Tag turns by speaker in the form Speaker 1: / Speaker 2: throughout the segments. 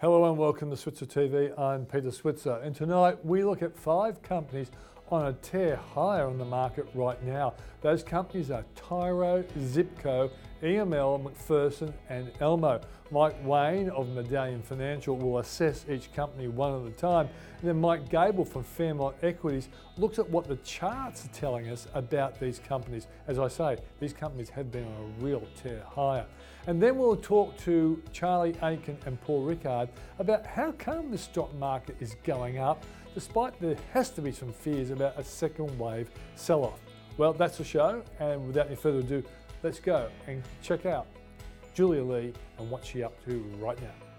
Speaker 1: Hello and welcome to Switzer TV. I'm Peter Switzer, and tonight we look at five companies on a tear higher on the market right now. Those companies are Tyro, Zipco, EML, McPherson, and Elmo. Mike Wayne of Medallion Financial will assess each company one at a time. And then Mike Gable from Fairmont Equities looks at what the charts are telling us about these companies. As I say, these companies have been on a real tear higher. And then we'll talk to Charlie Aitken and Paul Rickard about how come the stock market is going up despite there has to be some fears about a second wave sell-off. Well, that's the show, and without any further ado, let's go and check out Julia Lee and what she's up to right now.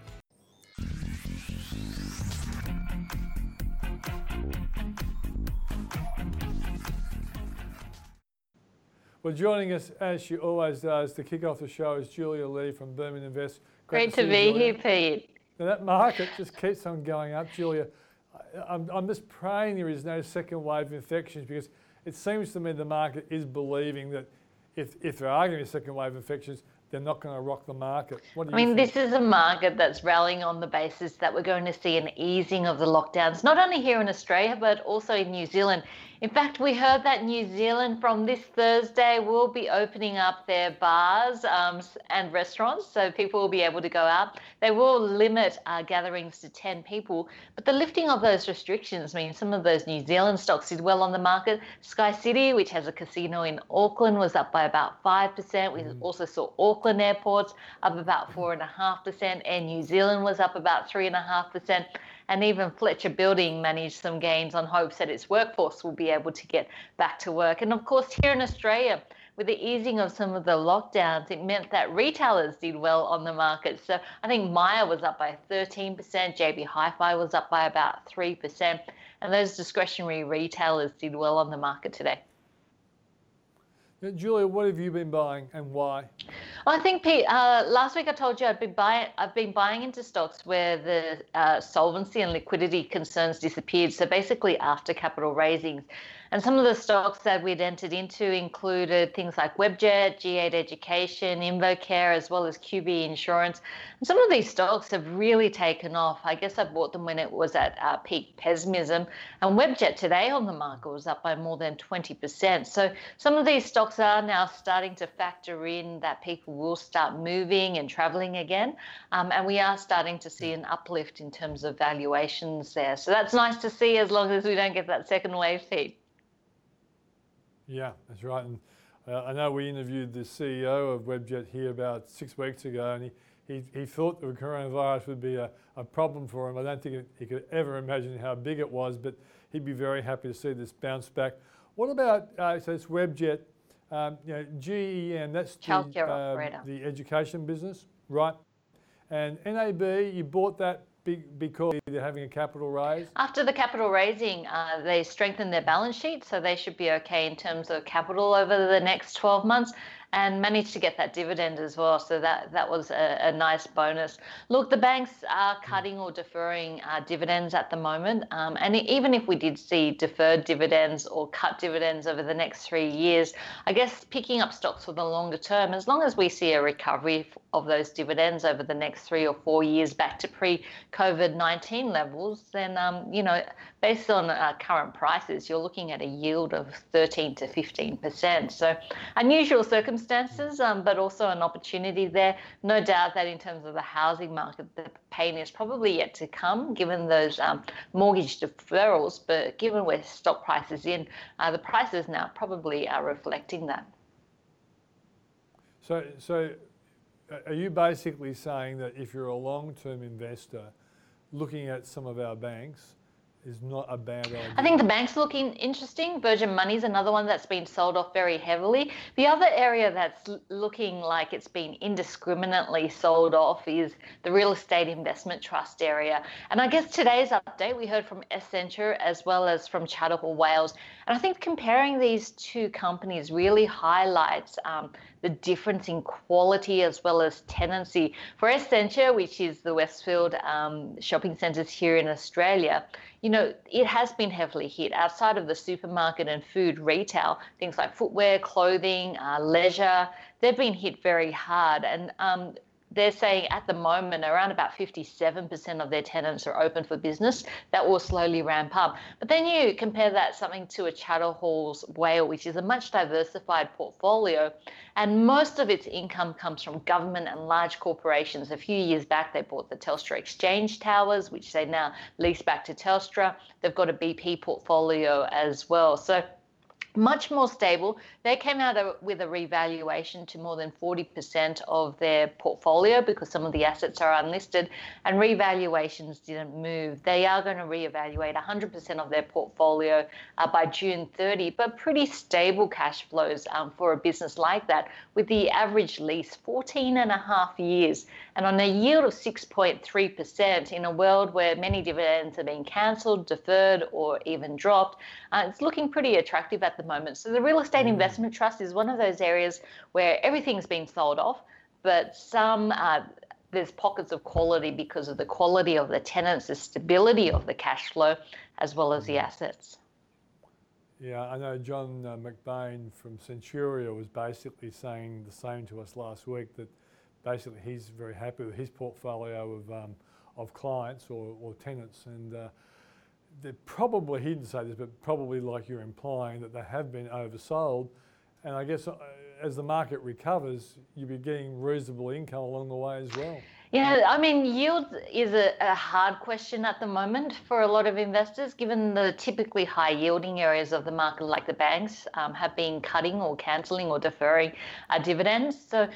Speaker 1: Well, joining us as she always does to kick off the show is Julia Lee from Burman Invest.
Speaker 2: Great, Great to, be here, Pete.
Speaker 1: Now that market just keeps on going up, Julia. I'm, I'm just praying there is no second wave of infections because it seems to me the market is believing that if, if there are going to be second wave infections, they're not going to rock the market.
Speaker 2: I mean, think? this is a market that's rallying on the basis that we're going to see an easing of the lockdowns, not only here in Australia, but also in New Zealand. In fact, we heard that New Zealand from this Thursday will be opening up their bars um, and restaurants, so people will be able to go out. They will limit uh, gatherings to 10 people, but the lifting of those restrictions means some of those New Zealand stocks did well on the market. Sky City, which has a casino in Auckland, was up by about 5%. We mm. also saw Auckland Airports up about 4.5%, and New Zealand was up about 3.5% and even Fletcher Building managed some gains on hopes that its workforce will be able to get back to work. And of course, here in Australia, with the easing of some of the lockdowns, it meant that retailers did well on the market. So I think Myer was up by 13%, JB Hi-Fi was up by about 3%, and those discretionary retailers did well on the market today.
Speaker 1: Julia, what have you been buying and why?
Speaker 2: Well, I think Pete. Uh, last week I told you I've been buying. I've been buying into stocks where the uh, solvency and liquidity concerns disappeared. So basically, after capital raisings, and some of the stocks that we'd entered into included things like Webjet, G8 Education, InvoCare, as well as QBE Insurance. And some of these stocks have really taken off. I guess I bought them when it was at uh, peak pessimism. And Webjet today on the market was up by more than 20%. So some of these stocks are now starting to factor in that people will start moving and traveling again. Um, and we are starting to see an uplift in terms of valuations there. So that's nice to see as long as we don't get that second wave feed.
Speaker 1: Yeah, that's right. And uh, I know we interviewed the CEO of Webjet here about six weeks ago, and he, he, he thought the coronavirus would be a, a problem for him. I don't think he could ever imagine how big it was, but he'd be very happy to see this bounce back. What about, uh, so it's Webjet, um, you know, GEM, that's the, uh, the education business, right? And NAB, you bought that because they're having a capital raise?
Speaker 2: After the capital raising, uh, they strengthened their balance sheet, so they should be okay in terms of capital over the next 12 months and managed to get that dividend as well. So that that was a, a nice bonus. Look, the banks are cutting or deferring uh, dividends at the moment, um, and even if we did see deferred dividends or cut dividends over the next three years, I guess picking up stocks for the longer term, as long as we see a recovery of those dividends over the next three or four years back to pre-COVID-19 levels, then um, you know, based on uh, current prices, you're looking at a yield of 13 to 15 percent. So unusual circumstances um, but also an opportunity there. No doubt that in terms of the housing market, the pain is probably yet to come, given those um, mortgage deferrals. But given where stock prices in, uh, the prices now probably are reflecting that.
Speaker 1: So, so are you basically saying that if you're a long-term investor, looking at some of our banks, is not a bad idea.
Speaker 2: I think the bank's looking interesting. Virgin Money is another one that's been sold off very heavily. The other area that's looking like it's been indiscriminately sold off is the real estate investment trust area. And I guess today's update, we heard from Scentre as well as from Charter Wales. And I think comparing these two companies really highlights um, the difference in quality as well as tenancy. For Scentre, which is the Westfield um, shopping centres here in Australia, you know, it has been heavily hit outside of the supermarket and food retail, things like footwear, clothing, uh, leisure, they've been hit very hard. And um, they're saying at the moment around about 57% of their tenants are open for business. That will slowly ramp up. But then you compare that something to a Charter Hall's WALE, which is a much diversified portfolio, and most of its income comes from government and large corporations. A few years back, they bought the Telstra Exchange Towers, which they now lease back to Telstra. They've got a BP portfolio as well. So much more stable. They came out with a revaluation to more than 40% of their portfolio because some of the assets are unlisted and revaluations didn't move. They are going to reevaluate 100% of their portfolio uh, by June 30, but pretty stable cash flows um, for a business like that with the average lease 14 and a half years and on a yield of 6.3% in a world where many dividends are being cancelled, deferred, or even dropped. Uh, it's looking pretty attractive at the moment. So, the real estate mm. investment trust is one of those areas where everything's been sold off, but some. Uh, there's pockets of quality because of the quality of the tenants, the stability of the cash flow, as well as the mm. assets.
Speaker 1: Yeah, I know John uh, McBain from Centuria was basically saying the same to us last week that basically he's very happy with his portfolio of, um, of clients or, or tenants and uh, they're probably, he didn't say this, but probably like you're implying that they have been oversold. And I guess uh, as the market recovers, you'll be getting reasonable income along the way as well.
Speaker 2: Yeah, I mean, yield is a, a, hard question at the moment for a lot of investors, given the typically high yielding areas of the market, like the banks, um, have been cutting or cancelling or deferring uh, dividends. So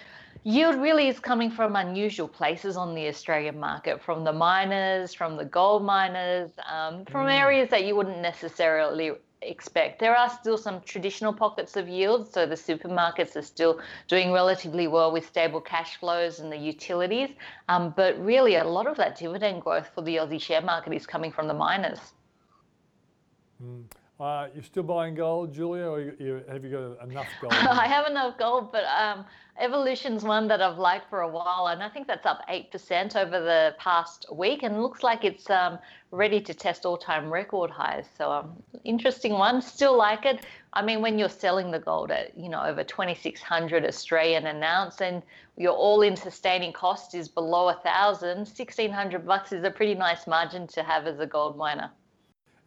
Speaker 2: yield really is coming from unusual places on the Australian market, from the miners, from the gold miners, um, from mm. areas that you wouldn't necessarily expect. There are still some traditional pockets of yield, so the supermarkets are still doing relatively well with stable cash flows and the utilities. Um, but really, a lot of that dividend growth for the Aussie share market is coming from the miners.
Speaker 1: Mm. Uh, you're still buying gold, Julia, or you, you, have you got enough gold?
Speaker 2: I have enough gold, but um, Evolution's one that I've liked for a while, and I think that's up 8% over the past week, and looks like it's um, ready to test all-time record highs. So, um, interesting one. Still like it. I mean, when you're selling the gold at you know over 2,600 Australian an ounce, and your all-in sustaining cost is below a thousand, 1,600 bucks is a pretty nice margin to have as a gold miner.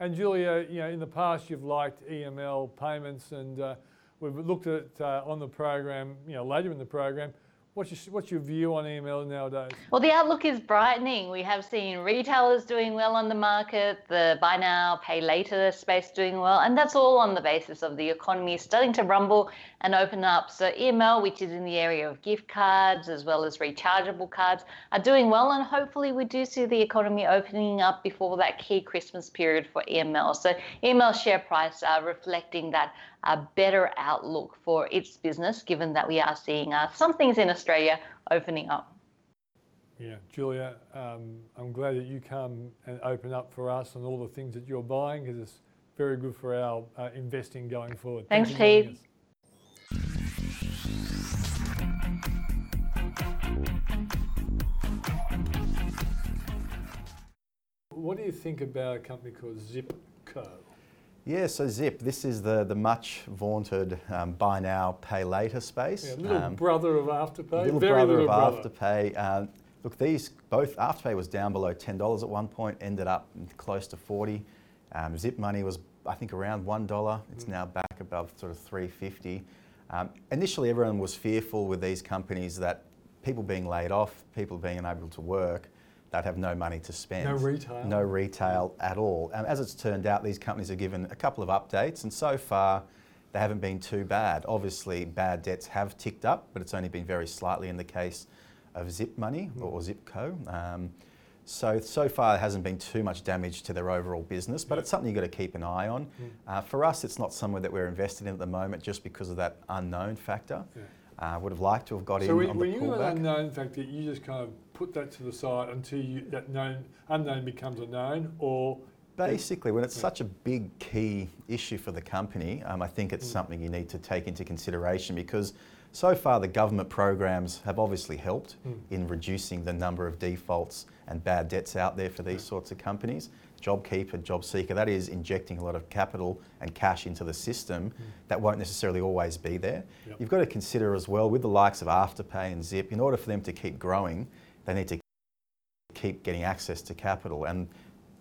Speaker 1: And Julia, you know, in the past you've liked EML payments, and uh, we've looked at uh, on the program, you know, later in the program. What's your, what's your view on EML nowadays?
Speaker 2: Well, the outlook is brightening. We have seen retailers doing well on the market, the buy now, pay later space doing well, and that's all on the basis of the economy starting to rumble and open up. So, EML, which is in the area of gift cards as well as rechargeable cards, are doing well, and hopefully, we do see the economy opening up before that key Christmas period for EML. So, EML share price are reflecting that a better outlook for its business, given that we are seeing uh, some things in Australia opening up.
Speaker 1: Yeah, Julia, um, I'm glad that you come and open up for us on all the things that you're buying because it's very good for our uh, investing going forward.
Speaker 2: Thanks, Pete.
Speaker 1: What do you think about a company called Zipco?
Speaker 3: Yeah, so Zip, this is the, the much vaunted um, buy now, pay later space.
Speaker 1: Yeah, little um, brother of Afterpay.
Speaker 3: Little
Speaker 1: Very
Speaker 3: brother
Speaker 1: little
Speaker 3: of brother. Afterpay. Uh, look, these both Afterpay was down below ten dollars at one point, ended up close to forty. Um, Zip Money was I think around one dollar. It's mm. now back above sort of three fifty. Um, initially, everyone was fearful with these companies that people being laid off, people being unable to work they'd have no money to spend.
Speaker 1: No retail.
Speaker 3: No retail at all. And as it's turned out, these companies are given a couple of updates, and so far they haven't been too bad. Obviously, bad debts have ticked up, but it's only been very slightly in the case of Zip Money mm. or Zipco. Um, so, so far, there hasn't been too much damage to their overall business, but yeah. it's something you've got to keep an eye on. Mm. Uh, for us, it's not somewhere that we're invested in at the moment just because of that unknown factor. Yeah. I uh, would have liked to have got
Speaker 1: so
Speaker 3: in
Speaker 1: when,
Speaker 3: on
Speaker 1: the
Speaker 3: when
Speaker 1: pullback. So when you unknown factor, you just kind of put that to the side until you, that known unknown becomes a known, or
Speaker 3: basically when it's yeah. such a big key issue for the company, um, I think it's mm. something you need to take into consideration because So far, the government programs have obviously helped
Speaker 1: Mm.
Speaker 3: in reducing the number of defaults and bad debts out there for these sorts of companies. JobKeeper, JobSeeker, that is injecting a lot of capital and cash into the system mm. that won't necessarily always be there.
Speaker 1: Yep.
Speaker 3: You've got to consider as well with the likes of Afterpay and Zip, in order for them to keep growing, they need to keep getting access to capital. And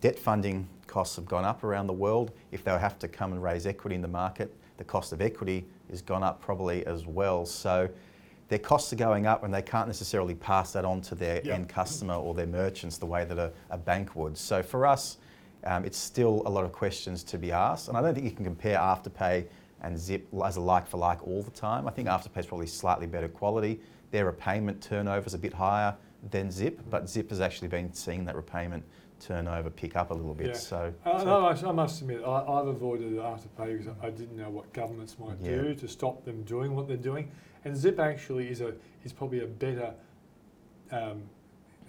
Speaker 3: debt funding costs have gone up around the world. If they have to come and raise equity in the market, the cost of equity has gone up probably as well. So their costs are going up and they can't necessarily pass that on to their
Speaker 1: Yeah.
Speaker 3: end customer or their merchants the way that a, a bank would. So for us, um, it's still a lot of questions to be asked. And I don't think you can compare Afterpay and Zip as a like for like all the time. I think Afterpay is probably slightly better quality. Their repayment turnover is a bit higher than Zip, but Zip has actually been seeing that repayment turnover pick up a little bit.
Speaker 1: Yeah.
Speaker 3: So,
Speaker 1: Uh,
Speaker 3: so-
Speaker 1: no, I, I must admit, I, I've avoided Afterpay because I didn't know what governments might
Speaker 3: Yeah.
Speaker 1: do to stop them doing what they're doing. And Zip actually is a is probably a better um,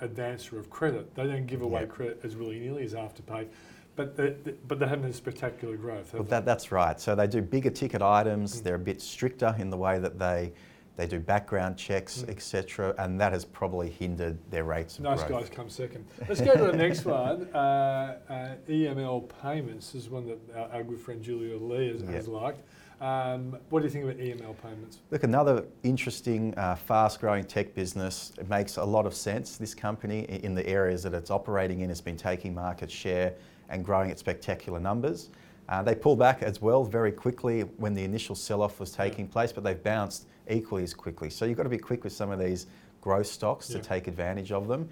Speaker 1: advancer of credit. They don't give away
Speaker 3: Yeah.
Speaker 1: credit as willy nilly as Afterpay, but they, they- but they haven't had spectacular growth.
Speaker 3: Well, that, that's right. So they do bigger ticket items.
Speaker 1: Mm.
Speaker 3: They're a bit stricter in the way that they they do background checks,
Speaker 1: Mm.
Speaker 3: etc., and that has probably hindered their rates of
Speaker 1: Nice
Speaker 3: growth.
Speaker 1: guys come second. Let's go to the next one. Uh, uh, EML payments is one that our, our good friend Julia Lee has, has liked. Um, what do you think about EML payments?
Speaker 3: Look, another interesting, uh, fast-growing tech business. It makes a lot of sense. This company, in the areas that it's operating in, has been taking market share and growing at spectacular numbers. Uh, they pulled back as well very quickly when the initial sell-off was taking place, but they've bounced equally as quickly. So you've got to be quick with some of these growth stocks
Speaker 1: Yeah.
Speaker 3: to take advantage of them.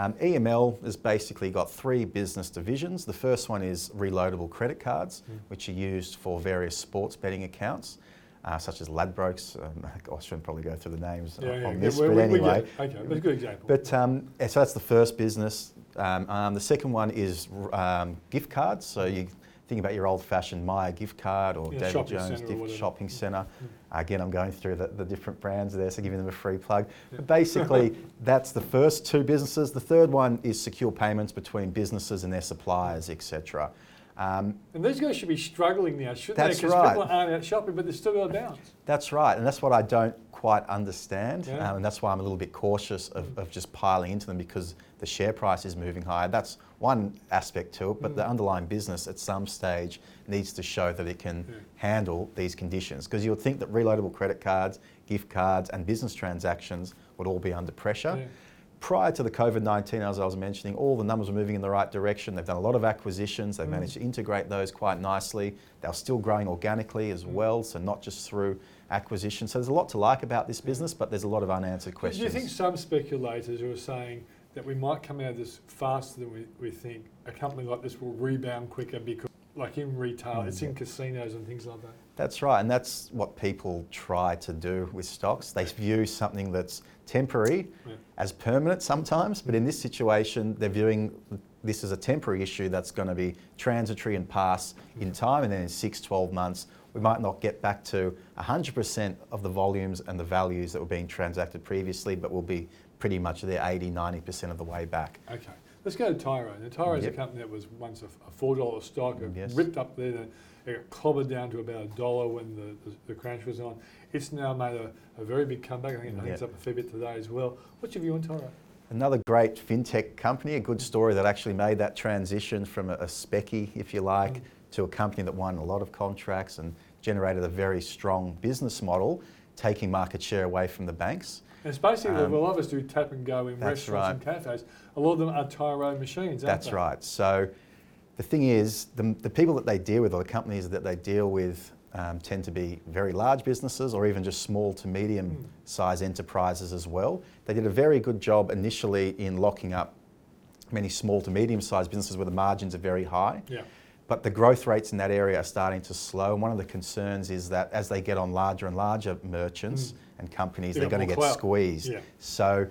Speaker 3: Um, EML has basically got three business divisions. The first one is reloadable credit cards,
Speaker 1: Mm.
Speaker 3: which are used for various sports betting accounts, uh, such as Ladbrokes. Um, I shouldn't probably go through the names on this,
Speaker 1: we-
Speaker 3: but
Speaker 1: we- we
Speaker 3: anyway.
Speaker 1: it. Okay, that's a good example.
Speaker 3: But um, so that's the first business. Um, um, the second one is um, gift cards. So you think about your old-fashioned Myer gift card or
Speaker 1: Yeah,
Speaker 3: David Jones gift shopping centre.
Speaker 1: Mm.
Speaker 3: Again, I'm going through the, the different brands there, so giving them a free plug.
Speaker 1: Yeah.
Speaker 3: But basically, that's the first two businesses. The third one is secure payments between businesses and their suppliers, etc. Um,
Speaker 1: And these guys should be struggling now, shouldn't they? Because
Speaker 3: right.
Speaker 1: people aren't out shopping, but they've still got a bounce.
Speaker 3: That's right, and that's what I don't quite understand,
Speaker 1: Yeah.
Speaker 3: um, and that's why I'm a little bit cautious of, of just piling into them because the share price is moving higher. That's one aspect to it, but the
Speaker 1: Mm.
Speaker 3: underlying business at some stage needs to show that it can
Speaker 1: Yeah.
Speaker 3: handle these conditions. Because you would think that reloadable credit cards, gift cards, and business transactions would all be under pressure.
Speaker 1: Yeah.
Speaker 3: Prior to the COVID 19, as I was mentioning, all the numbers were moving in the right direction. They've done a lot of acquisitions, they've
Speaker 1: Mm.
Speaker 3: managed to integrate those quite nicely. They're still growing organically as
Speaker 1: Mm.
Speaker 3: well, so not just through acquisition. So there's a lot to like about this business, but there's a lot of unanswered questions.
Speaker 1: Do you think some speculators are saying that we might come out of this faster than we, we think? A company like this will rebound quicker because, like in retail,
Speaker 3: Mm,
Speaker 1: it's in casinos and things like that.
Speaker 3: That's right, and that's what people try to do with stocks. They view something that's temporary
Speaker 1: Yeah.
Speaker 3: as permanent sometimes, but in this situation, they're viewing this as a temporary issue that's going to be transitory and pass in time, and then in six, 12 months, we might not get back to 100% of the volumes and the values that were being transacted previously, but we'll be pretty much there 80, 90% of the way back.
Speaker 1: Okay, let's go to Tyro. Now, Tyro is
Speaker 3: Yep.
Speaker 1: a company that was once a, a four dollar stock. It
Speaker 3: Yes.
Speaker 1: ripped up there. then It got clobbered down to about a dollar when the, the, the crunch was on. It's now made a, a very big comeback. I think, think it's up a fair bit today as well. What's your view on Tyro?
Speaker 3: Another great fintech company, a good story that actually made that transition from a, a specky, if you like,
Speaker 1: Mm.
Speaker 3: to a company that won a lot of contracts and generated a very strong business model, taking market share away from the banks.
Speaker 1: And it's basically,
Speaker 3: Um,
Speaker 1: a lot of us do tap and go in restaurants and cafes. A lot of them are Tyro machines, aren't
Speaker 3: That's
Speaker 1: they?
Speaker 3: right. So the thing is, the, the people that they deal with, or the companies that they deal with, um, tend to be very large businesses or even just small to medium
Speaker 1: Mm.
Speaker 3: size enterprises as well. They did a very good job initially in locking up many small to medium sized businesses where the margins are very high.
Speaker 1: Yeah.
Speaker 3: But the growth rates in that area are starting to slow. And one of the concerns is that as they get on larger and larger merchants
Speaker 1: Mm.
Speaker 3: and companies,
Speaker 1: They
Speaker 3: they're going to get squeezed.
Speaker 1: Yeah.
Speaker 3: So,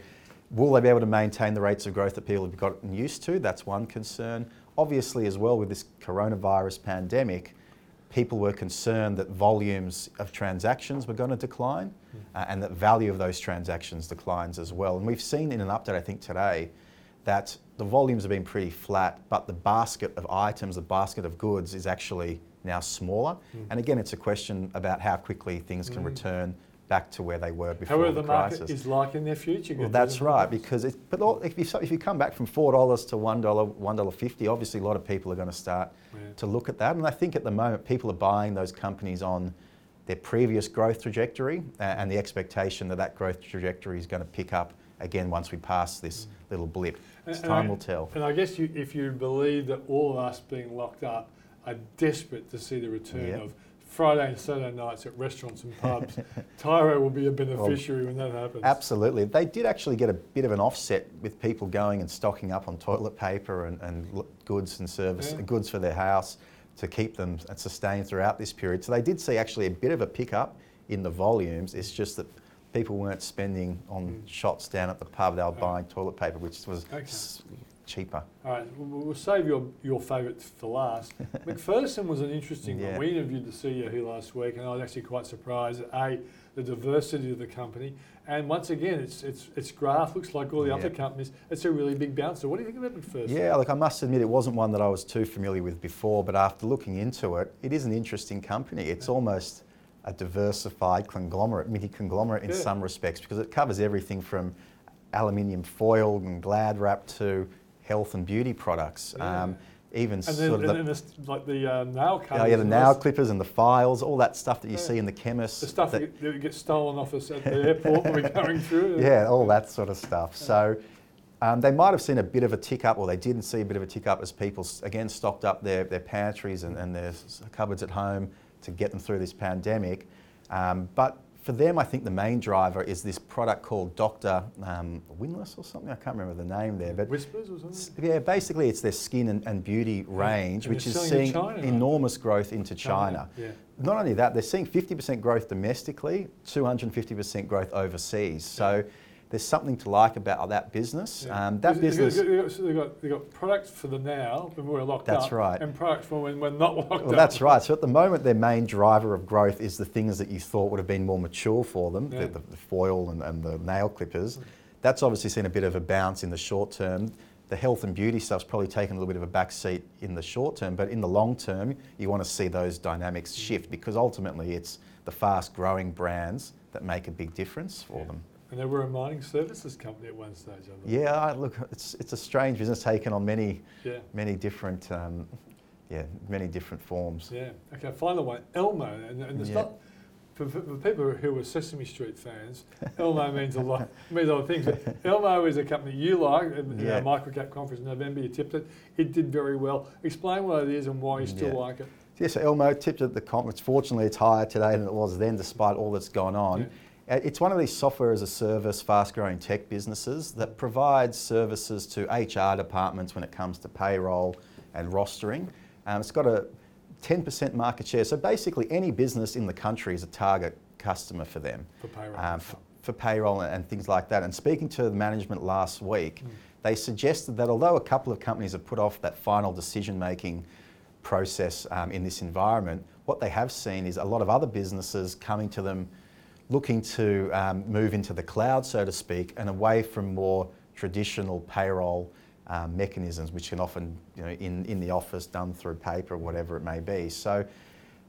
Speaker 3: will they be able to maintain the rates of growth that people have gotten used to? That's one concern. Obviously, as well, with this coronavirus pandemic, people were concerned that volumes of transactions were going to decline uh, and that value of those transactions declines as well. And we've seen in an update, I think today, that the volumes have been pretty flat, but the basket of items, the basket of goods is actually now smaller.
Speaker 1: Mm.
Speaker 3: And again, it's a question about how quickly things can
Speaker 1: Mm.
Speaker 3: return back to where they were before
Speaker 1: However,
Speaker 3: the,
Speaker 1: the
Speaker 3: crisis.
Speaker 1: market is like in their future.
Speaker 3: Well, that's right, because it, but all, if, you, if you come back from four dollars to one dollar, one dollar fifty, obviously a lot of people are going to start
Speaker 1: Yeah.
Speaker 3: to look at that, and I think at the moment people are buying those companies on their previous growth trajectory uh, and the expectation that that growth trajectory is going to pick up again once we pass this little blip.
Speaker 1: And- and
Speaker 3: time
Speaker 1: I-
Speaker 3: will tell.
Speaker 1: And I guess you, if you believe that all of us being locked up are desperate to see the return
Speaker 3: Yep.
Speaker 1: of Friday and Saturday nights at restaurants and pubs, Tyro will be a beneficiary when that happens.
Speaker 3: Absolutely. They did actually get a bit of an offset with people going and stocking up on toilet paper and, and goods and service,
Speaker 1: Yeah.
Speaker 3: goods for their house to keep them sustained throughout this period. So they did see actually a bit of a pickup in the volumes. It's just that people weren't spending on mm. shots down at the pub. They were
Speaker 1: Yeah.
Speaker 3: buying toilet paper, which was
Speaker 1: Okay.
Speaker 3: s- cheaper.
Speaker 1: All right, we'll we'll save your, your favourite for last. McPherson was an interesting
Speaker 3: Yeah.
Speaker 1: one. We interviewed the CEO here last week, and I was actually quite surprised at A, the diversity of the company, and once again, its, its, its graph looks like all the other companies. It's a really big bouncer. What do you think about McPherson?
Speaker 3: Yeah, look, I must admit it wasn't one that I was too familiar with before, but after looking into it, it is an interesting company. It's almost a diversified conglomerate, mini conglomerate in
Speaker 1: Yeah.
Speaker 3: some respects, because it covers everything from aluminium foil and glad wrap to health and beauty products.
Speaker 1: Yeah.
Speaker 3: Um, even
Speaker 1: And then,
Speaker 3: sort of
Speaker 1: and
Speaker 3: the,
Speaker 1: then this, like the uh, nail cutters.
Speaker 3: oh, yeah, the nail clippers and the files, all that stuff that you
Speaker 1: Yeah.
Speaker 3: see in the chemist.
Speaker 1: The stuff
Speaker 3: that-
Speaker 1: that, that gets stolen off us at the airport when we're going through.
Speaker 3: yeah, all that sort of stuff. So um, they might have seen a bit of a tick up, or they didn't see a bit of a tick up as people again stocked up their, their pantries and, and their cupboards at home to get them through this pandemic. Um, but for them, I think the main driver is this product called Dr. Um, Winless or something. I can't remember the name there, but
Speaker 1: Whispers or something?
Speaker 3: yeah, basically it's their skin and, and beauty range,
Speaker 1: And
Speaker 3: which is seeing
Speaker 1: China
Speaker 3: enormous growth into China.
Speaker 1: Yeah.
Speaker 3: Not only that, they're seeing 50% growth domestically, 250% growth overseas. So there's something to like about that business.
Speaker 1: Yeah.
Speaker 3: Um, that
Speaker 1: They've got-
Speaker 3: business,
Speaker 1: They've got, they've, got, they've got products for the now when we're locked
Speaker 3: That's
Speaker 1: up.
Speaker 3: right.
Speaker 1: And products for when we're not locked up.
Speaker 3: well, that's right. So at the moment, their main driver of growth is the things that you thought would have been more mature for them,
Speaker 1: Yeah.
Speaker 3: the, the, the foil and, and the nail clippers. That's obviously seen a bit of a bounce in the short term. The health and beauty stuff's probably taken a little bit of a back seat in the short term, but in the long term, you want to see those dynamics shift because ultimately it's the fast growing brands that make a big difference for
Speaker 1: Yeah.
Speaker 3: them.
Speaker 1: And they were a mining services company at one stage. I.
Speaker 3: Yeah, I- look, it's, it's a strange business taken on many,
Speaker 1: Yeah.
Speaker 3: many different, um, yeah, many different forms.
Speaker 1: Yeah. Okay, final one. Elmo. And, and it's
Speaker 3: Yeah.
Speaker 1: not, for, for people who are Sesame Street fans, Elmo means a lot, means a lot of things. But Elmo is a company you like, and
Speaker 3: Yeah.
Speaker 1: yeah. Microcap Conference in November, you tipped it. It did very well. Explain what it is and why you still
Speaker 3: Yeah.
Speaker 1: like it.
Speaker 3: Yes, so Elmo tipped at the conference. Fortunately, it's higher today than it was then, despite all that's gone on. Uh, It's one of these software as a service, fast growing tech businesses that provides services to HR departments when it comes to payroll and rostering. Um, it's got a 10% market share. So basically, any business in the country is a target customer for them.
Speaker 1: For payroll.
Speaker 3: um, for payroll and, things like that. And speaking to the management last week, they suggested that although a couple of companies have put off that final decision making process um, in this environment, what they have seen is a lot of other businesses coming to them looking to um, move into the cloud, so to speak, and away from more traditional payroll um, mechanisms, which can often, you know, in, in the office done through paper or whatever it may be. So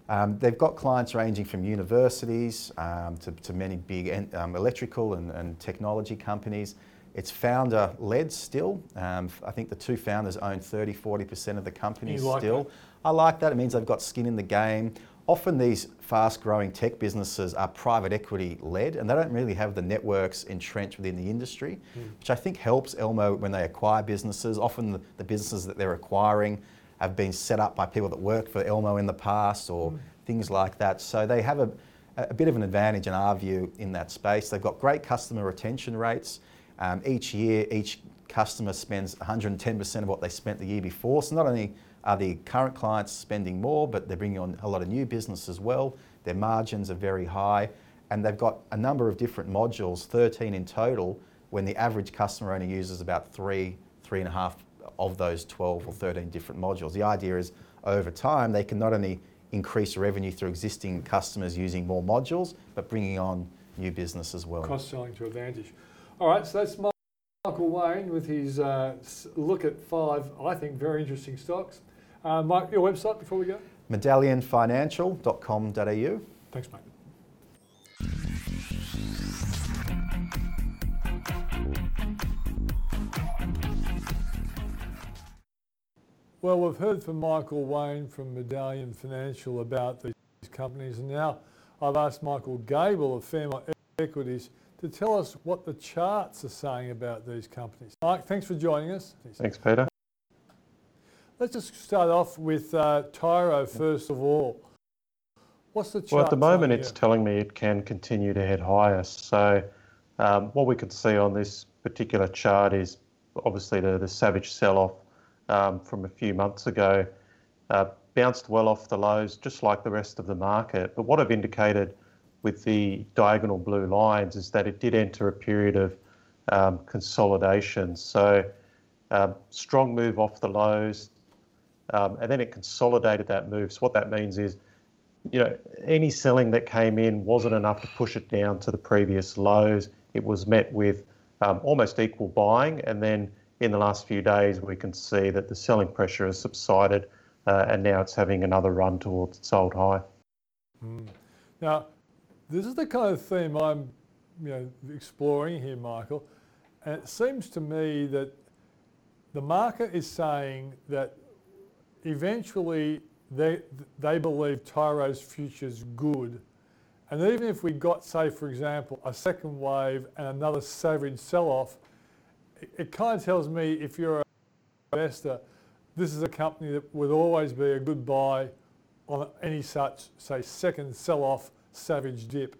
Speaker 3: um, they've got clients ranging from universities um, to, to many big en- um, electrical and, and technology companies. It's founder led still. Um, I think the two founders own 30, 40% of the company
Speaker 1: You like
Speaker 3: still.
Speaker 1: that?
Speaker 3: I like that. It means they've got skin in the game. Often these fast growing tech businesses are private equity led and they don't really have the networks entrenched within the industry, which I think helps Elmo when they acquire businesses. Often the, the businesses that they're acquiring have been set up by people that worked for Elmo in the past or things like that. So they have a, a bit of an advantage in our view in that space. They've got great customer retention rates. Um, each year, each customer spends 110% of what they spent the year before. So not only are the current clients spending more, but they're bringing on a lot of new business as well. Their margins are very high, and they've got a number of different modules, 13 in total, when the average customer only uses about three, three and a half of those 12 or 13 different modules. The idea is over time, they can not only increase revenue through existing customers using more modules, but bringing on new business as well.
Speaker 1: Cross selling to advantage. All right, so that's Michael Wayne with his uh, look at five, I think, very interesting stocks. Uh, Mike, your website before we go?
Speaker 3: medallionfinancial.com.au.
Speaker 1: Thanks, mate. Well, we've heard from Michael Wayne from Medallion Financial about these companies, and now I've asked Michael Gable of Fairmont Equities to tell us what the charts are saying about these companies. Mike, thanks for joining us.
Speaker 4: Thanks, Peter.
Speaker 1: Let's just start off with uh, Tyro first of all. What's the chart?
Speaker 4: Well, at the moment, it's telling me it can continue to head higher. So, um, what we can see on this particular chart is obviously the, the savage sell off um, from a few months ago. Uh, bounced well off the lows, just like the rest of the market. But what I've indicated with the diagonal blue lines is that it did enter a period of um, consolidation. So, um, strong move off the lows, um, and then it consolidated that move. So, what that means is you know, any selling that came in wasn't enough to push it down to the previous lows. It was met with um, almost equal buying, and then in the last few days, we can see that the selling pressure has subsided, uh, and now it's having another run towards its old high.
Speaker 1: Now, this is the kind of theme I'm, you know, exploring here, Michael. And it seems to me that the market is saying that eventually they they believe Tyro's future is good. And even if we got, say, for example, a second wave and another savage sell-off, it, it kind of tells me if you're an investor, this is a company that would always be a good buy on any such, say, second sell-off savage dip.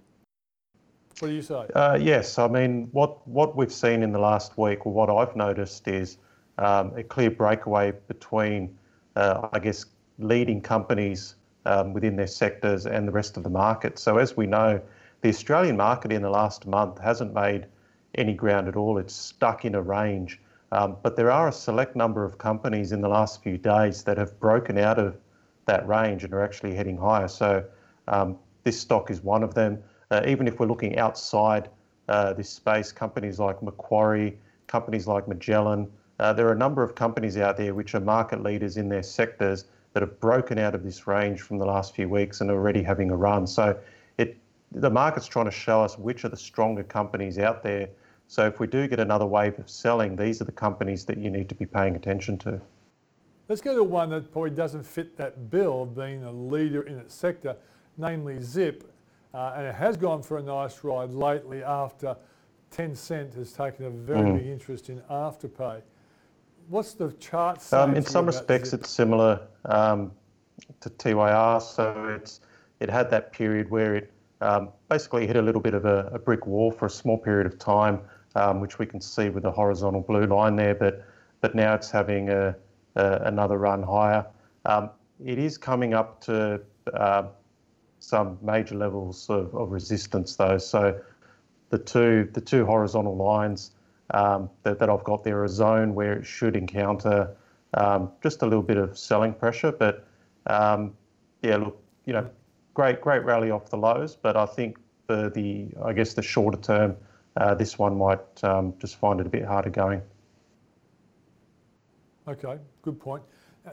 Speaker 1: What do you say?
Speaker 4: Uh, yes, I mean, what, what we've seen in the last week, or what I've noticed, is um, a clear breakaway between, I guess, leading companies um, within their sectors and the rest of the market. So, as we know, the Australian market in the last month hasn't made any ground at all. It's stuck in a range. Um, but there are a select number of companies in the last few days that have broken out of that range and are actually heading higher. So, um, this stock is one of them. Uh, even if we're looking outside uh, this space, companies like Macquarie, companies like Magellan, uh, there are a number of companies out there which are market leaders in their sectors that have broken out of this range from the last few weeks and are already having a run. So it the market's trying to show us which are the stronger companies out there. So if we do get another wave of selling, these are the companies that you need to be paying attention to.
Speaker 1: Let's go to one that probably doesn't fit that bill of being a leader in its sector, namely Zip. Uh, and it has gone for a nice ride lately after Tencent has taken a very
Speaker 4: Mm.
Speaker 1: big interest in Afterpay. What's the chart?
Speaker 4: Um, in some respects, it's similar um, to TYR. So it's it had that period where it um, basically hit a little bit of a, a brick wall for a small period of time, um, which we can see with the horizontal blue line there. But but now it's having a, a another run higher. Um, it is coming up to uh, some major levels of, of resistance though. So the two the two horizontal lines um, that, that I've got there a zone where it should encounter um, just a little bit of selling pressure. But um, yeah, look, you know, great great rally off the lows, but I think the the I guess the shorter term, uh, this one might um, just find it a bit harder going.
Speaker 1: Okay, good point.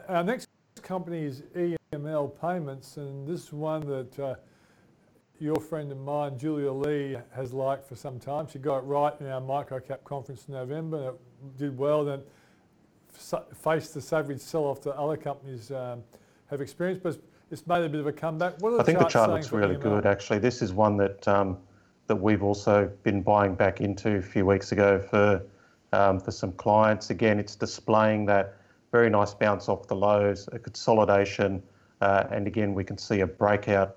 Speaker 1: Our next company is EML Payments, and this is one that uh, your friend of mine, Julia Lee, has liked for some time. She got it right in our microcap conference in November, and it did well. Then faced the savage sell-off that other companies um, have experienced, but it's- made a bit of a comeback. What are the
Speaker 4: I think the chart looks really good actually. This is one that um, that we've also been buying back into a few weeks ago for um, for some clients. Again, it's displaying that very nice bounce off the lows, a consolidation, uh, and again we can see a breakout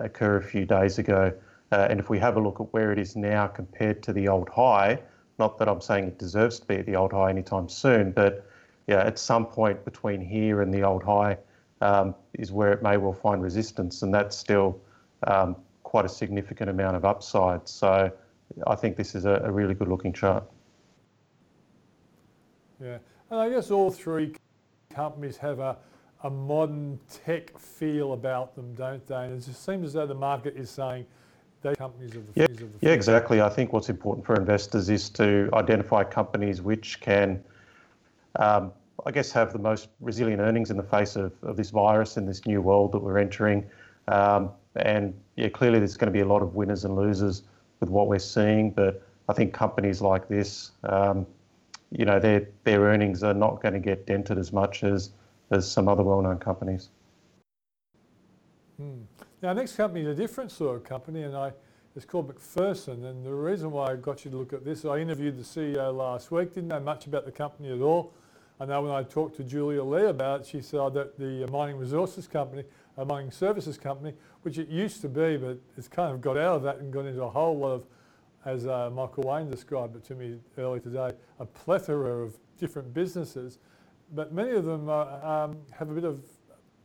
Speaker 4: occur a few days ago. Uh, and if we have a look at where it is now compared to the old high, not that I'm saying it deserves to be at the old high anytime soon, but yeah, at some point between here and the old high um, is where it may well find resistance, and that's still um, quite a significant amount of upside. So I think this is a, a really good looking chart.
Speaker 1: Yeah, and I guess all three companies have a, a modern tech feel about them, don't they? And it just seems as though the market is saying they companies are the
Speaker 4: Yeah,
Speaker 1: of the
Speaker 4: yeah, exactly. I think what's important for investors is to identify companies which can, um, I guess, have the most resilient earnings in the face of, of this virus and this new world that we're entering. Um, and yeah, clearly there's going to be a lot of winners and losers with what we're seeing, but I think companies like this, um, you know, their their earnings are not going to get dented as much as as some other well-known companies.
Speaker 1: Hmm. Now, next company is a different sort of company, and I it's called McPherson. And the reason why I got you to look at this, I interviewed the CEO last week. Didn't know much about the company at all. I know when I talked to Julia Lee about it, she said that the mining resources company, a mining services company, which it used to be, but it's kind of got out of that and gone into a whole lot of, as uh, Michael Wayne described it to me earlier today, a plethora of different businesses. But many of them um, have a bit of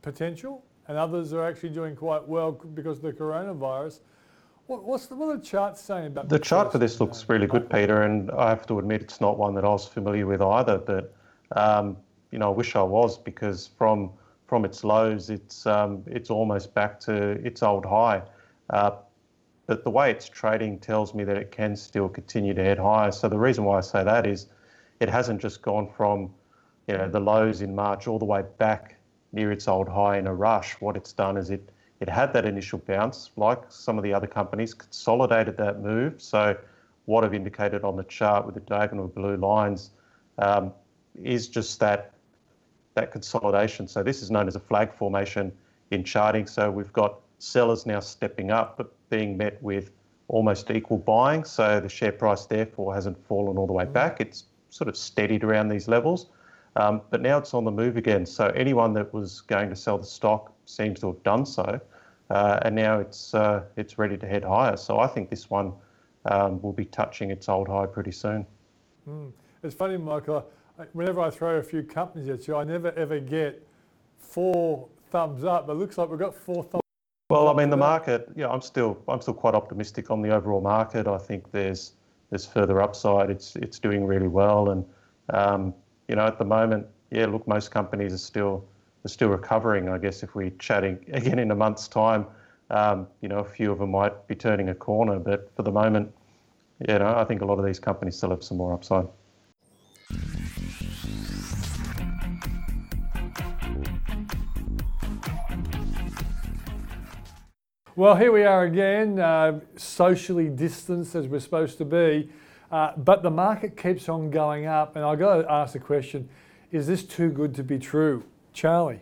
Speaker 1: potential and others are actually doing quite well because of the coronavirus. What, what's the, what are the charts saying about
Speaker 4: the chart for this looks really good, Peter, and I have to admit it's not one that I was familiar with either. But um, you know, I wish I was because from from its lows, it's um, it's almost back to its old high. Uh, but the way it's trading tells me that it can still continue to head higher. So the reason why I say that is, it hasn't just gone from, you know, the lows in March all the way back near its old high in a rush. What it's done is it it had that initial bounce, like some of the other companies, consolidated that move. So what I've indicated on the chart with the diagonal blue lines um, is just that that consolidation. So this is known as a flag formation in charting. So we've got sellers now stepping up, but being met with almost equal buying. So the share price therefore hasn't fallen all the way back. It's sort of steadied around these levels. Um, but now it's on the move again. So anyone that was going to sell the stock seems to have done so, uh, and now it's uh, it's ready to head higher. So I think this one um, will be touching its old high pretty soon.
Speaker 1: Mm. It's funny, Michael. Whenever I throw a few companies at you, I never ever get four thumbs up. But it looks like we've got four thumbs.
Speaker 4: Well, I mean, the market. Yeah, I'm still I'm still quite optimistic on the overall market. I think there's there's further upside. It's it's doing really well, and um, you know, at the moment, yeah, look, most companies are still are still recovering. I guess if we're chatting again in a month's time, um, you know, a few of them might be turning a corner. But for the moment, you know, I think a lot of these companies still have some more upside.
Speaker 1: Well, here we are again, uh, socially distanced as we're supposed to be. Uh, but the market keeps on going up, and I've got to ask the question is this too good to be true? Charlie?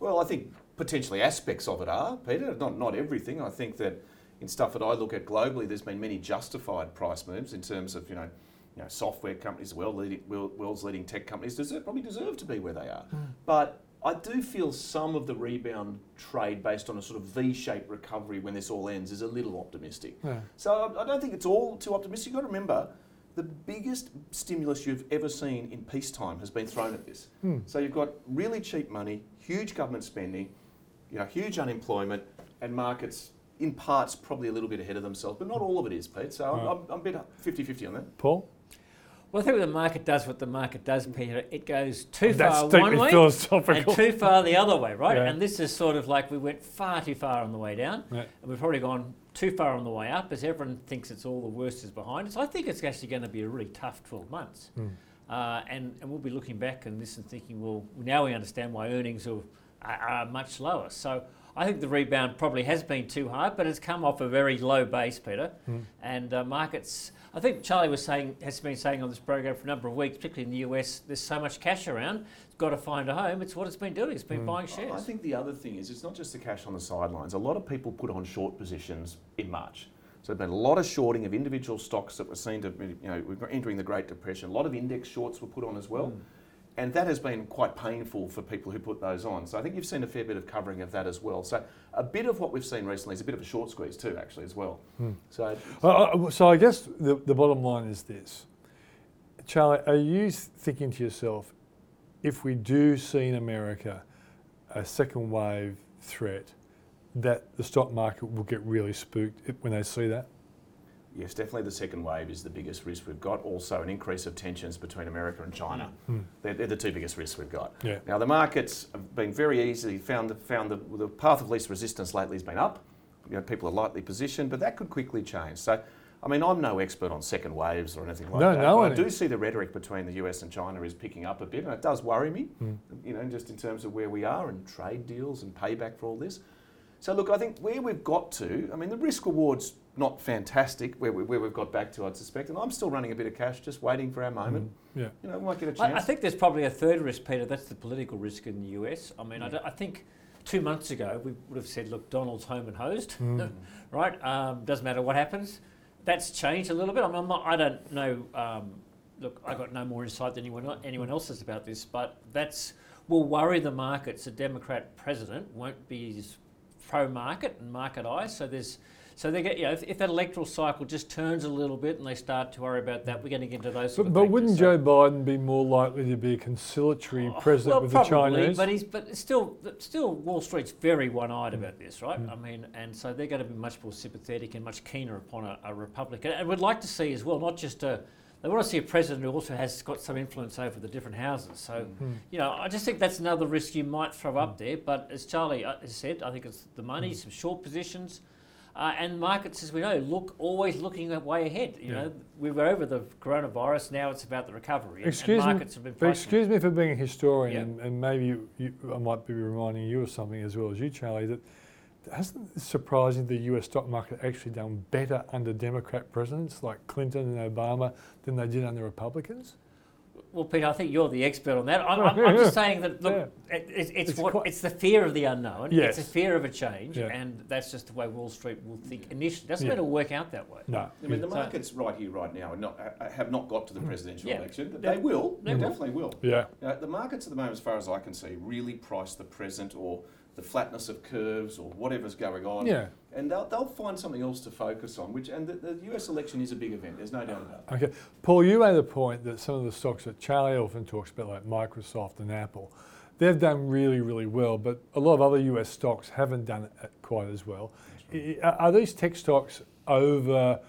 Speaker 5: Well, I think potentially aspects of it are, Peter, not, not everything. I think that in stuff that I look at globally, there's been many justified price moves in terms of, you know, you know, software companies, world leading, world's leading tech companies deserve, probably deserve to be where they are. Mm. But I do feel some of the rebound trade based on a sort of V-shaped recovery when this all ends is a little optimistic. Yeah. So I don't think it's all too optimistic. You've got to remember, the biggest stimulus you've ever seen in peacetime has been thrown at this. Hmm. So you've got really cheap money, huge government spending, you know, huge unemployment, and markets in parts probably a little bit ahead of themselves, but not all of it is, Pete. So right. I'm, I'm, I'm a bit 50-50 on that.
Speaker 1: Paul?
Speaker 6: Well, I think the market does what the market does, Peter. It goes too far one way and too far the other way, right? Yeah. And this is sort of like we went far too far on the way down, yeah. and we've probably gone too far on the way up, as everyone thinks it's all the worst is behind us. I think it's actually going to be a really tough 12 months. Mm. Uh, and, and we'll be looking back and this and thinking, well, now we understand why earnings are, are, are much lower. So I think the rebound probably has been too hard, but it's come off a very low base, Peter. Mm. And uh, markets I think Charlie was saying, has been saying on this program for a number of weeks, particularly in the US, there's so much cash around, it's got to find a home. It's what it's been doing. It's been mm. buying shares.
Speaker 5: I think the other thing is it's not just the cash on the sidelines. A lot of people put on short positions in March. So there's been a lot of shorting of individual stocks that were seen to, you know, we're entering the Great Depression. A lot of index shorts were put on as well. Mm and that has been quite painful for people who put those on. So I think you've seen a fair bit of covering of that as well. So a bit of what we've seen recently is a bit of a short squeeze too, actually, as well. Hmm.
Speaker 1: So, uh, so I guess the, the bottom line is this. Charlie, are you thinking to yourself, if we do see in America a second wave threat, that the stock market will get really spooked when they see that?
Speaker 5: Yes, definitely the second wave is the biggest risk we've got. Also, an increase of tensions between America and China. Mm. They're, they're, the two biggest risks we've got. Yeah. Now, the markets have been very easily found, the, found the, the path of least resistance lately has been up. You know, people are lightly positioned, but that could quickly change. So, I mean, I'm no expert on second waves or anything like no, that. No, no. I do see the rhetoric between the US and China is picking up a bit, and it does worry me. Mm. You know, just in terms of where we are and trade deals and payback for all this. So look, I think where we've got to, I mean, the risk rewards not fantastic where, we, where we've got back to, I'd suspect. And I'm still running a bit of cash, just waiting for our moment. Mm, yeah. You know, we might get a chance.
Speaker 6: I, I, think there's probably a third risk, Peter. That's the political risk in the US. I mean, yeah. I, I, think two months ago we would have said, look, Donald's home and hosed, mm. right? Um, doesn't matter what happens. That's changed a little bit. I, mean, not, I don't know. Um, look, I've got no more insight than anyone anyone else has about this, but that's will worry the markets. A Democrat president won't be as pro-market and market eyes. So there's so they get, you know, if, if, that electoral cycle just turns a little bit and they start to worry about that, we're going to get into those.
Speaker 1: But, but wouldn't so, Joe Biden be more likely to be a conciliatory oh, president well, with probably, the Chinese?
Speaker 6: But he's, but still, still, Wall Street's very one-eyed mm. about this, right? Mm. I mean, and so they're going to be much more sympathetic and much keener upon a, a Republican, and we'd like to see as well, not just a. They want to see a president who also has got some influence over the different houses. So, mm. you know, I just think that's another risk you might throw up there. But as Charlie uh, has said, I think it's the money, mm. some short positions. Uh, and markets, as we know, look always looking way ahead. You yeah. know, we were over the coronavirus. Now it's about the recovery.
Speaker 1: Excuse and markets me, have been. excuse me for being a historian, yeah. and, and, maybe you, you, I might be reminding you of something as well as you, Charlie. That hasn't it surprising the U.S. stock market actually done better under Democrat presidents like Clinton and Obama than they did under Republicans?
Speaker 6: Well, Peter, I think you're the expert on that. I'm, I'm, I'm just saying that look, yeah. it, it's, it's, it's, what quite, it's the fear of the unknown. Yes. It's the fear of a change, yeah. and that's just the way Wall Street will think initially. Doesn't yeah. mean it'll work out that way.
Speaker 1: No,
Speaker 5: I mean the markets so, right here, right now, not, have not got to the mm. presidential election. They will. They, definitely will.
Speaker 1: Yeah.
Speaker 5: Uh, the markets at the moment, as far as I can see, really price the present or the flatness of curves or whatever's going on.
Speaker 1: Yeah.
Speaker 5: And they'll, they'll find something else to focus on, which and the, the US election is a big event, there's no doubt about
Speaker 1: it. Okay. Paul, you made the point that some of the stocks that Charlie often talks about, like Microsoft and Apple, they've done really, really well, but a lot of other US stocks haven't done it quite as well. Right. Are these tech stocks over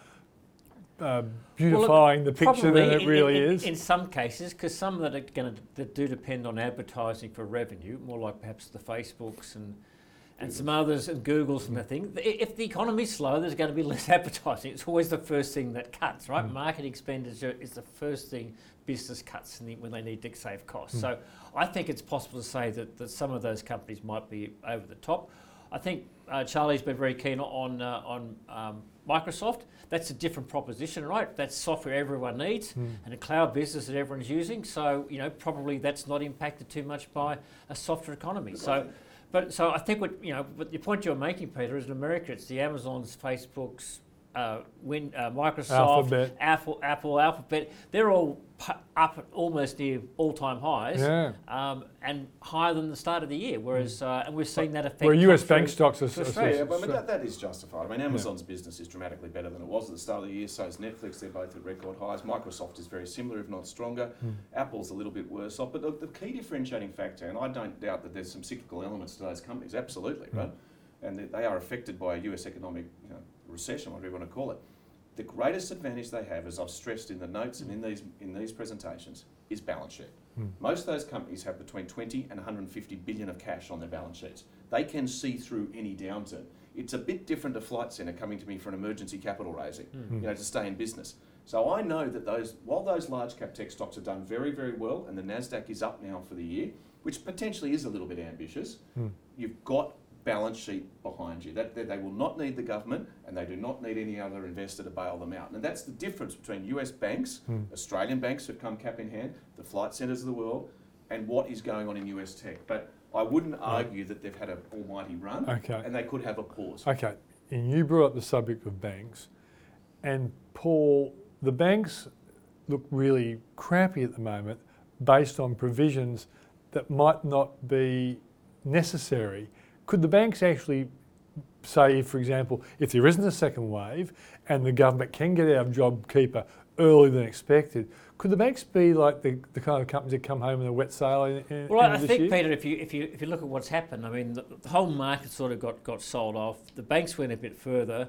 Speaker 1: uh, beautifying well, look, the picture than it really
Speaker 6: in,
Speaker 1: is?
Speaker 6: In some cases, because some that are going to that do depend on advertising for revenue, more like perhaps the Facebooks and and some others and Google's and the thing. If the economy's slow, there's going to be less advertising. It's always the first thing that cuts, right? Mm. Marketing expenditure is the first thing business cuts when they need to save costs. Mm. So I think it's possible to say that, that some of those companies might be over the top. I think uh, Charlie's been very keen on uh, on um, Microsoft. That's a different proposition, right? That's software everyone needs mm. and a cloud business that everyone's using. So you know probably that's not impacted too much by a software economy. So. But so I think what you know, but the point you're making, Peter, is in America it's the Amazons, Facebooks, uh, Win, uh, Microsoft,
Speaker 1: Alphabet.
Speaker 6: Apple, Apple, Alphabet. They're all up at almost near all-time highs,
Speaker 1: yeah.
Speaker 6: um, and higher than the start of the year. Whereas, mm. uh, and we've seen that effect.
Speaker 1: Where US bank stocks are,
Speaker 5: Australia. Yeah, but I mean, that, that is justified. I mean, Amazon's yeah. business is dramatically better than it was at the start of the year. So is Netflix. They're both at record highs. Microsoft is very similar, if not stronger. Mm. Apple's a little bit worse off. But the, the, key differentiating factor, and I don't doubt that there's some cyclical elements to those companies. Absolutely, mm. right. And they are affected by a US economic you know, recession, whatever you want to call it the greatest advantage they have, as I've stressed in the notes and in these, in these presentations, is balance sheet. Hmm. Most of those companies have between 20 and 150 billion of cash on their balance sheets. They can see through any downturn. It's a bit different to Flight Centre coming to me for an emergency capital raising, hmm. you know, to stay in business. So I know that those, while those large cap tech stocks have done very, very well, and the Nasdaq is up now for the year, which potentially is a little bit ambitious, hmm. you've got balance sheet behind you. That, that, they will not need the government and they do not need any other investor to bail them out. And that's the difference between US banks, hmm. Australian banks have come cap in hand, the flight centres of the world, and what is going on in US tech. But I wouldn't argue that they've had an almighty run
Speaker 1: okay.
Speaker 5: and they could have a pause.
Speaker 1: Okay, and you brought up the subject of banks. And Paul, the banks look really crappy at the moment based on provisions that might not be necessary could the banks actually say, for example, if there isn't a second wave and the government can get out of JobKeeper earlier than expected, could the banks be like the, the kind of companies that come home in a wet sail? In, in,
Speaker 6: well, I think
Speaker 1: year?
Speaker 6: Peter, if you if you if you look at what's happened, I mean, the, the, whole market sort of got got sold off. The banks went a bit further.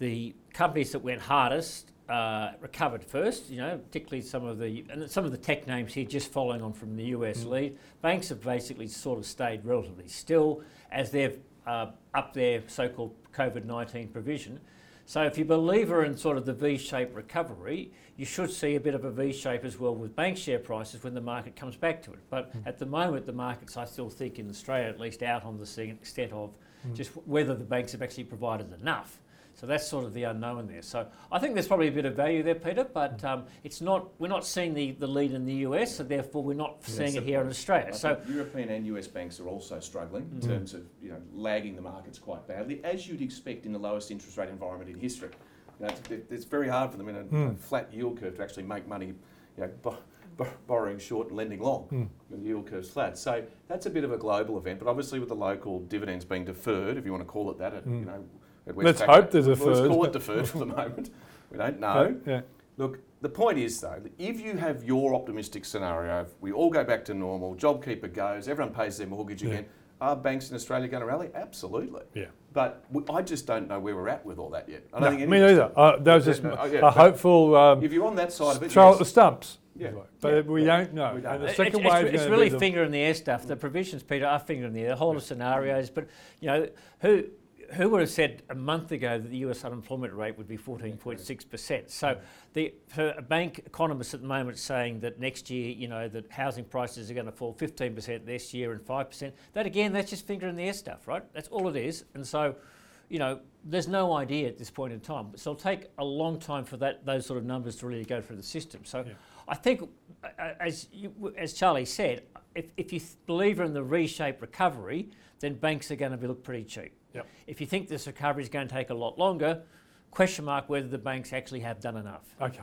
Speaker 6: The companies that went hardest uh, recovered first, you know, particularly some of the and some of the tech names here, just following on from the US mm. lead. Banks have basically sort of stayed relatively still as they've uh, upped their so-called COVID nineteen provision. So if you're a believer in sort of the V-shaped recovery, you should see a bit of a V-shape as well with bank share prices when the market comes back to it. But mm. at the moment, the markets, I still think in Australia, at least out on the extent of mm. just whether the banks have actually provided enough. So that's sort of the unknown there. So I think there's probably a bit of value there, Peter, but um, it's not. We're not seeing the, the lead in the US, so therefore we're not yeah, seeing it here in Australia. I
Speaker 5: so European and US banks are also struggling in mm. terms of you know lagging the markets quite badly, as you'd expect in the lowest interest rate environment in history. You know, it's, it's, very hard for them in a mm. flat yield curve to actually make money. You know, borrowing short and lending long mm. when the yield curve's flat. So that's a bit of a global event, but obviously with the local dividends being deferred, if you want to call it that, at, mm. you know,
Speaker 1: Let's hope there's a Let's
Speaker 5: call it deferred for the moment. We don't know. Yeah. Look, the point is though, that if you have your optimistic scenario, we all go back to normal, JobKeeper goes, everyone pays their mortgage yeah. again. Are banks in Australia going to rally? Absolutely.
Speaker 1: Yeah.
Speaker 5: But I just don't know where we're at with all that yet. I
Speaker 1: don't no, think me neither. Uh, that was just uh, yeah, a hopeful. Um,
Speaker 5: if you're on that side of it,
Speaker 1: throw yes. the stumps. Yeah, but yeah, we, yeah. Don't know. we don't
Speaker 6: know. the second it's, it's, it's really finger in the air stuff. The provisions, Peter, are finger in the air. The whole of scenarios, but you know who who would have said a month ago that the US unemployment rate would be 14.6%? So the a bank economist at the moment saying that next year, you know, that housing prices are going to fall 15% this year and 5%. That again, that's just finger in the air stuff, right? That's all it is. And so, you know, there's no idea at this point in time. So it'll take a long time for that those sort of numbers to really go through the system. So yeah. I think, as you, as Charlie said, if, if you believe in the V-shaped recovery, then banks are going to be look pretty cheap.
Speaker 1: Yep.
Speaker 6: If you think this recovery is going to take a lot longer, question mark whether the banks actually have done enough.
Speaker 1: Okay.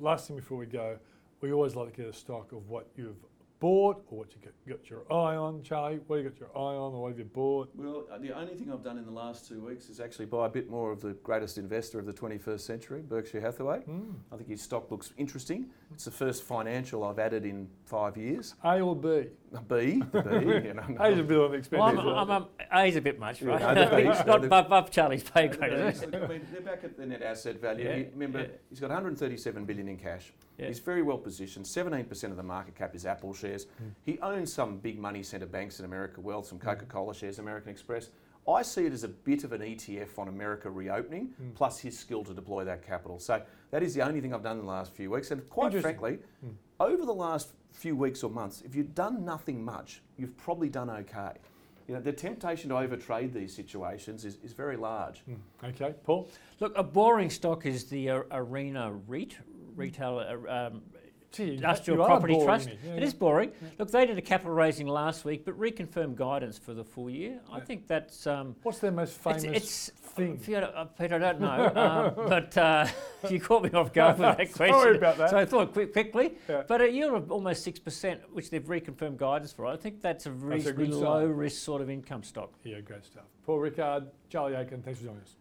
Speaker 1: Last thing before we go, we always like to get a stock of what you've bought or what you got, got your eye on, Charlie? What have you got your eye on or what have you bought?
Speaker 5: Well, uh, the only thing I've done in the last two weeks is actually buy a bit more of the greatest investor of the 21st century, Berkshire Hathaway. Mm. I think his stock looks interesting. It's the first financial I've added in five years.
Speaker 1: A or B?
Speaker 5: B, the B.
Speaker 1: You know, A is a bit on the expensive
Speaker 6: well, I'm, I'm, A is a bit much, right? Yeah, no, it's not above, above Charlie's pay grade.
Speaker 5: I mean, they're back at the net asset value. Yeah, remember, yeah. he's got 137 billion in cash. Yeah. He's very well positioned. 17% of the market cap is Apple shares. Mm. He owns some big money centre banks in America, well, some hmm. Coca Cola shares, American Express. I see it as a bit of an ETF on America reopening, mm. plus his skill to deploy that capital. So that is the only thing I've done in the last few weeks. And quite frankly, mm. over the last few weeks or months, if you've done nothing much, you've probably done okay. You know, the temptation to overtrade these situations is, is very large.
Speaker 1: Mm. Okay, Paul?
Speaker 6: Look, a boring stock is the uh, Arena REIT, retail uh, um, Gee, Industrial Property Trust. Yeah, it yeah. is boring. Yeah. Look, they did a capital raising last week, but reconfirmed guidance for the full year. I think that's. Um,
Speaker 1: What's their most famous it's, it's, thing?
Speaker 6: Uh, Peter, I don't know, um, but uh, you caught me off guard with that question.
Speaker 1: Sorry about that.
Speaker 6: So I thought quick, quickly, but a yield of almost six percent, which they've reconfirmed guidance for. I think that's a reasonably that's a low risk sort of income stock.
Speaker 1: Yeah, great stuff. Paul Rickard, Charlie Aitken, thanks for joining us.